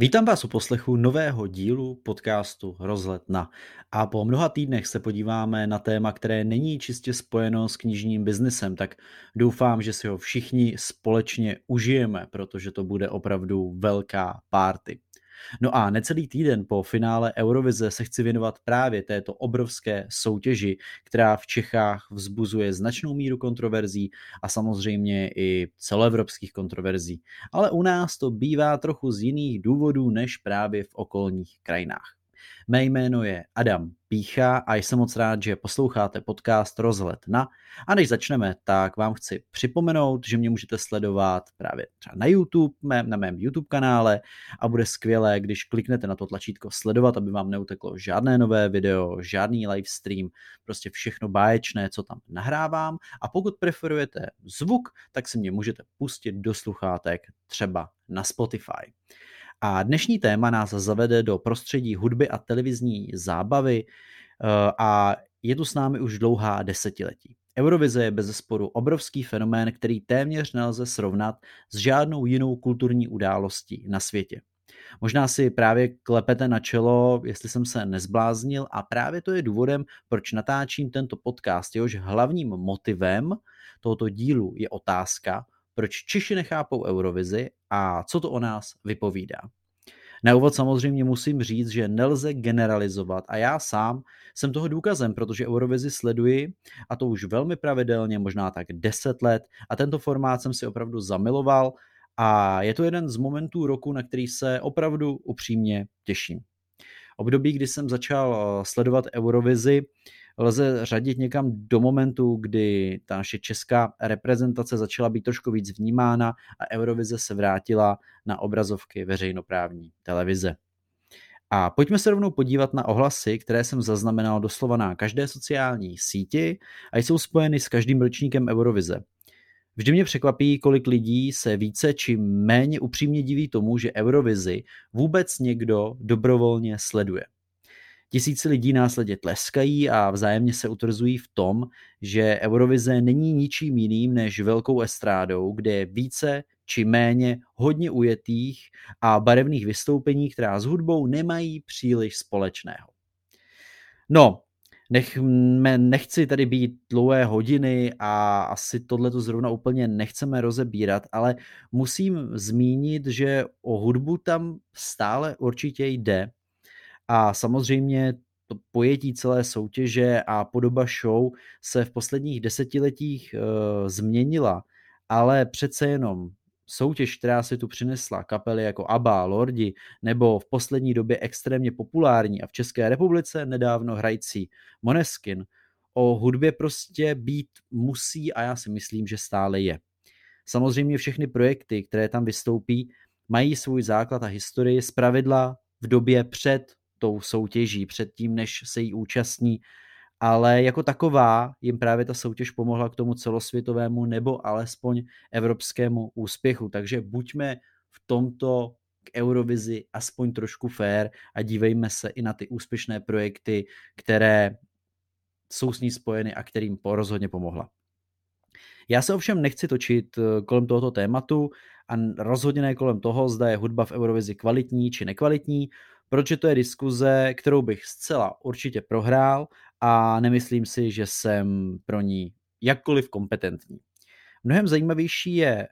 Vítám vás u poslechu nového dílu podcastu Rozlet na. A po mnoha týdnech se podíváme na téma, které není čistě spojeno s knižním biznesem, tak doufám, že si ho všichni společně užijeme, protože to bude opravdu velká párty. No a necelý týden po finále Eurovize se chci věnovat právě této obrovské soutěži, která v Čechách vzbuzuje značnou míru kontroverzí a samozřejmě i celoevropských kontroverzí. Ale u nás to bývá trochu z jiných důvodů než právě v okolních krajinách. Mé jméno je Adam Pícha a jsem moc rád, že posloucháte podcast Rozhled na. A než začneme, tak vám chci připomenout, že mě můžete sledovat právě třeba na YouTube, na mém YouTube kanále a bude skvělé, když kliknete na to tlačítko sledovat, aby vám neuteklo žádné nové video, žádný live stream, prostě všechno báječné, co tam nahrávám. A pokud preferujete zvuk, tak si mě můžete pustit do sluchátek třeba na Spotify. A dnešní téma nás zavede do prostředí hudby a televizní zábavy eh, a je tu s námi už dlouhá desetiletí. Eurovize je bez sporu obrovský fenomén, který téměř nelze srovnat s žádnou jinou kulturní událostí na světě. Možná si právě klepete na čelo, jestli jsem se nezbláznil a právě to je důvodem, proč natáčím tento podcast. Jehož hlavním motivem tohoto dílu je otázka, proč Češi nechápou Eurovizi a co to o nás vypovídá. Na úvod samozřejmě musím říct, že nelze generalizovat a já sám jsem toho důkazem, protože Eurovizi sleduji a to už velmi pravidelně, možná tak 10 let a tento formát jsem si opravdu zamiloval a je to jeden z momentů roku, na který se opravdu upřímně těším. Období, kdy jsem začal eh, sledovat Eurovizi, lze řadit někam do momentu, kdy ta naše česká reprezentace začala být trošku víc vnímána a Eurovize se vrátila na obrazovky veřejnoprávní televize. A pojďme se rovnou podívat na ohlasy, které jsem zaznamenal doslova na každé sociální síti a jsou spojeny s každým ročníkem Eurovize. Vždy mě překvapí, kolik lidí se více či méně upřímně diví tomu, že Eurovizi vůbec někdo dobrovolně sleduje. Tisíce lidí následně tleskají a vzájemně se utvrzují v tom, že Eurovize není ničím jiným než velkou estrádou, kde je více či méně hodně ujetých a barevných vystoupení, která s hudbou nemají příliš společného. No, nech, nechci tady být dlouhé hodiny a asi tohle to zrovna úplně nechceme rozebírat, ale musím zmínit, že o hudbu tam stále určitě jde a samozřejmě to pojetí celé soutěže a podoba show se v posledních desetiletích e, změnila, ale přece jenom soutěž, která si tu přinesla kapely jako ABBA, Lordi, nebo v poslední době extrémně populární a v České republice nedávno hrající Moneskin, o hudbě prostě být musí a já si myslím, že stále je. Samozřejmě všechny projekty, které tam vystoupí, mají svůj základ a historii z pravidla v době před tou soutěží, před tím, než se jí účastní, ale jako taková jim právě ta soutěž pomohla k tomu celosvětovému nebo alespoň evropskému úspěchu. Takže buďme v tomto k Eurovizi aspoň trošku fair a dívejme se i na ty úspěšné projekty, které jsou s ní spojeny a kterým rozhodně pomohla. Já se ovšem nechci točit eh, kolem tohoto tématu a rozhodně ne kolem toho, zda je hudba v Eurovizi kvalitní či nekvalitní, protože to je diskuze, kterou bych zcela určitě prohrál a nemyslím si, že jsem pro ní jakkoliv kompetentní. Mnohem zajímavější je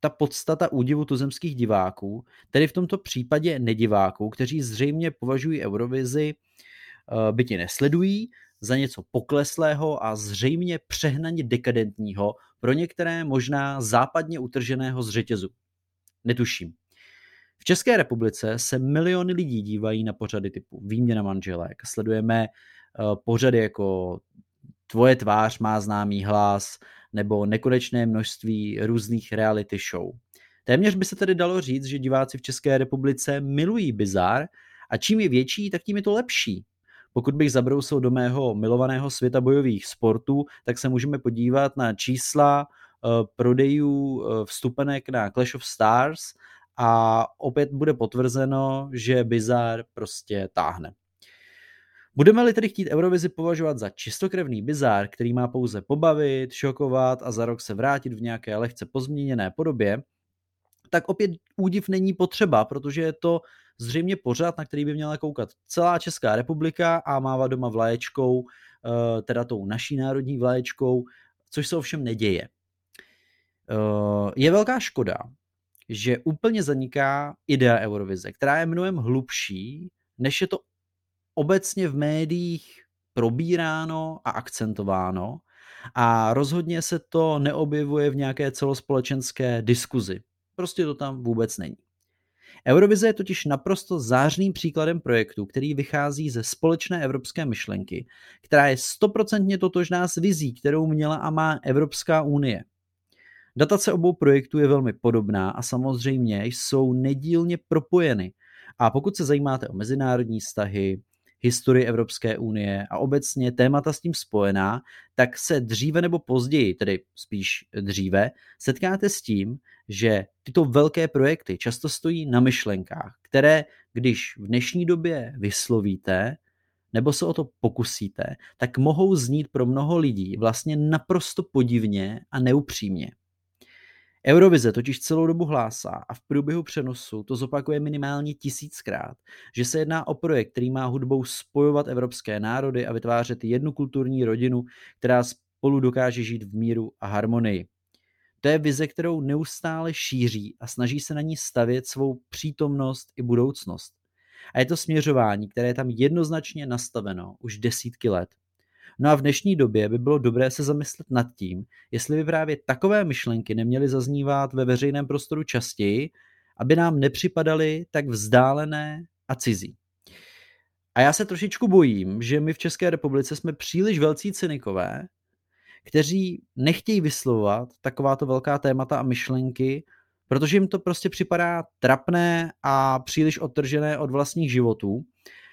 ta podstata údivu tuzemských diváků, tedy v tomto případě nediváků, kteří zřejmě považují Eurovizi, eh, byti nesledují, za něco pokleslého a zřejmě přehnaně dekadentního, pro některé možná západně utrženého z řetězu. Netuším. V České republice se miliony lidí dívají na pořady typu Výměna manželek. Sledujeme uh, pořady jako Tvoje tvář má známý hlas nebo nekonečné množství různých reality show. Téměř by se tedy dalo říct, že diváci v České republice milují bizár a čím je větší, tak tím je to lepší. Pokud bych zabrousil do mého milovaného světa bojových sportů, tak se můžeme podívat na čísla uh, prodejů uh, vstupenek na Clash of Stars a opět bude potvrzeno, že bizar prostě táhne. Budeme-li tedy chtít Eurovizi považovat za čistokrevný bizár, který má pouze pobavit, šokovat a za rok se vrátit v nějaké lehce pozměněné podobě, tak opět údiv není potřeba, protože je to zřejmě pořád, na který by měla koukat celá Česká republika a mávat doma vlaječkou, eh, teda tou naší národní vlaječkou, což se ovšem neděje. Eh, je velká škoda, že úplně zaniká idea Eurovize, která je mnohem hlubší, než je to obecně v médiích probíráno a akcentováno a rozhodně se to neobjevuje v nějaké celospolečenské diskuzi. Prostě to tam vůbec není. Eurovize je totiž naprosto zářným příkladem projektu, který vychází ze společné evropské myšlenky, která je stoprocentně totožná s vizí, kterou měla a má Evropská unie. Datace obou projektů je velmi podobná a samozřejmě jsou nedílně propojeny. A pokud se zajímáte o mezinárodní vztahy, historii Evropské unie a obecně témata s tím spojená, tak se dříve nebo později, tedy spíš dříve, setkáte s tím, že tyto velké projekty často stojí na myšlenkách, které, když v dnešní době vyslovíte, nebo se o to pokusíte, tak mohou znít pro mnoho lidí vlastně naprosto podivně a neupřímně. Eurovize totiž celou dobu hlásá a v průběhu přenosu to zopakuje minimálně tisíckrát, že se jedná o projekt, který má hudbou spojovat evropské národy a vytvářet jednu kulturní rodinu, která spolu dokáže žít v míru a harmonii. To je vize, kterou neustále šíří a snaží se na ní stavět svou přítomnost i budoucnost. A je to směřování, které je tam jednoznačně nastaveno už desítky let. No a v dnešní době by bylo dobré se zamyslet nad tím, jestli by právě takové myšlenky neměly zaznívat ve veřejném prostoru častěji, aby nám nepřipadaly tak vzdálené a cizí. A já se trošičku bojím, že my v České republice jsme příliš velcí cynikové, kteří nechtějí vyslovovat takováto velká témata a myšlenky, protože jim to prostě připadá trapné a příliš odtržené od vlastních životů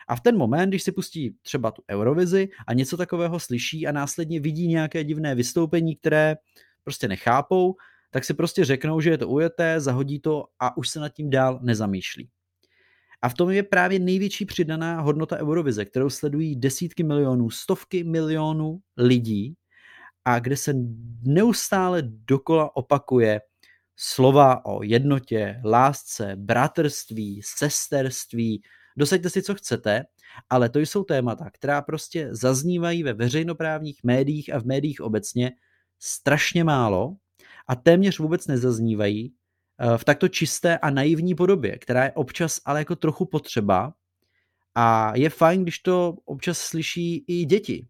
a v ten moment, když si pustí třeba tu Eurovizi a něco takového slyší a následně vidí nějaké divné vystoupení, které prostě nechápou, tak si prostě řeknou, že je to ujeté, zahodí to a už se nad tím dál nezamýšlí. A v tom je právě největší přidaná hodnota Eurovize, kterou sledují desítky milionů, stovky milionů lidí a kde se neustále dokola opakuje slova o jednotě, lásce, bratrství, sesterství, dosaďte si, co chcete, ale to jsou témata, která prostě zaznívají ve veřejnoprávních médiích a v médiích obecně strašně málo a téměř vůbec nezaznívají eh, v takto čisté a naivní podobě, která je občas ale jako trochu potřeba a je fajn, když to občas slyší i děti,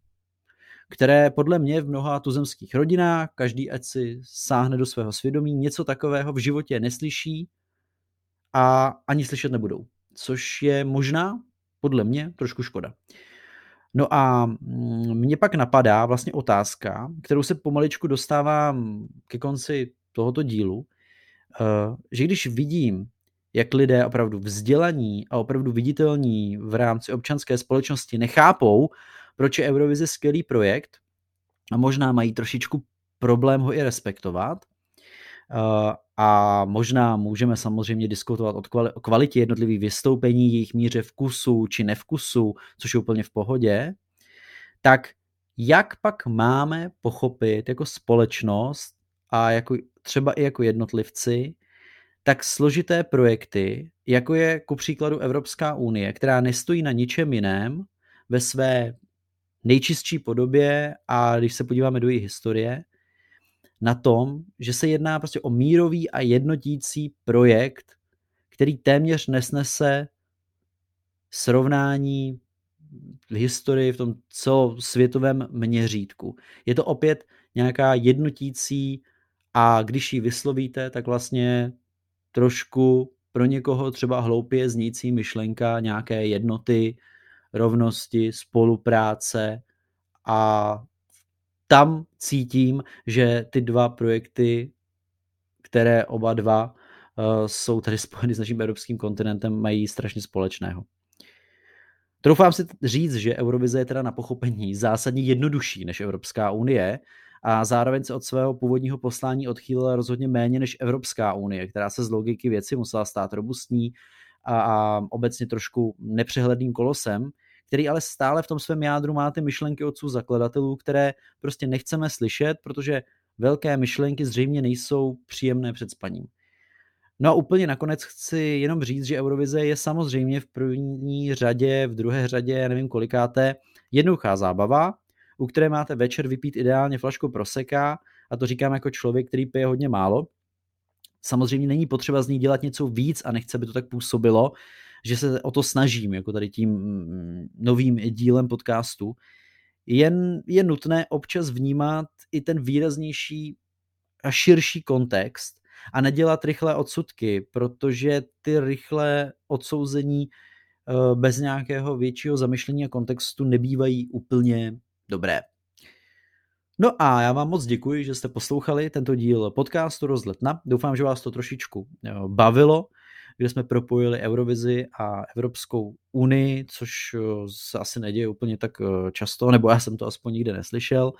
které podle mě v mnoha tuzemských rodinách, každý ať si sáhne do svého svědomí, něco takového v životě neslyší a ani slyšet nebudou což je možná podle mě trošku škoda. No a mm, mě pak napadá vlastně otázka, kterou se pomaličku dostávám ke konci tohoto dílu, eh, že když vidím, jak lidé opravdu vzdělaní a opravdu viditelní v rámci občanské společnosti nechápou, proč je Eurovize skvělý projekt a možná mají trošičku problém ho i respektovat, eh, a možná můžeme samozřejmě diskutovat o kvalitě jednotlivých vystoupení, jejich míře vkusu či nevkusu, což je úplně v pohodě, tak jak pak máme pochopit jako společnost a jako, třeba i jako jednotlivci, tak složité projekty, jako je ku příkladu Evropská unie, která nestojí na ničem jiném ve své nejčistší podobě a když se podíváme do její historie, na tom, že se jedná prostě o mírový a jednotící projekt, který téměř nesnese srovnání historii v tom celosvětovém měřítku. Je to opět nějaká jednotící a když ji vyslovíte, tak vlastně trošku pro někoho třeba hloupě znící myšlenka nějaké jednoty, rovnosti, spolupráce a tam cítím, že ty dva projekty, které oba dva uh, jsou tady spojeny s naším evropským kontinentem, mají strašně společného. Troufám si říct, že Eurovize je teda na pochopení zásadně jednodušší než Evropská unie a zároveň se od svého původního poslání odchýlila rozhodně méně než Evropská unie, která se z logiky věci musela stát robustní a obecně trošku nepřehledným kolosem, který ale stále v tom svém jádru má ty myšlenky otců zakladatelů, které prostě nechceme slyšet, protože velké myšlenky zřejmě nejsou příjemné před spaním. No a úplně nakonec chci jenom říct, že Eurovize je samozřejmě v první řadě, v druhé řadě, nevím kolikáté, jednoduchá zábava, u které máte večer vypít ideálně flašku proseka, a to říkám jako člověk, který pije hodně málo. Samozřejmě není potřeba z ní dělat něco víc a nechce, aby to tak působilo, že se o to snažím, jako tady tím mm, novým dílem podcastu. Jen je nutné občas vnímat i ten výraznější a širší kontext a nedělat rychlé odsudky, protože ty rychlé odsouzení eh, bez nějakého většího zamyšlení a kontextu nebývají úplně dobré. No a já vám moc děkuji, že jste poslouchali tento díl podcastu Rozletna. Doufám, že vás to trošičku eh, bavilo, kde jsme propojili Eurovizi a Evropskou unii, což eh, se asi neděje úplně tak často, nebo já jsem to aspoň nikde neslyšel.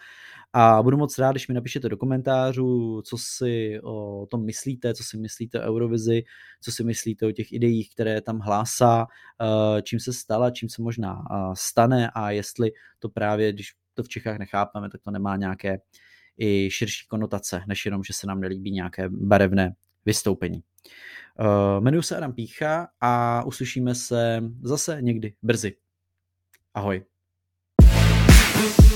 A budu moc rád, když mi napíšete do komentářů, co si o tom myslíte, co si myslíte o Eurovizi, co si myslíte o těch ideích, které tam hlásá, eh, čím se stala, čím se možná eh, stane a jestli to právě, když to v Čechách nechápeme, tak to nemá nějaké i širší konotace, než jenom, že se nám nelíbí nějaké barevné vystoupení. Uh, jmenuji se Adam Pícha a uslyšíme se zase někdy brzy. Ahoj. thank you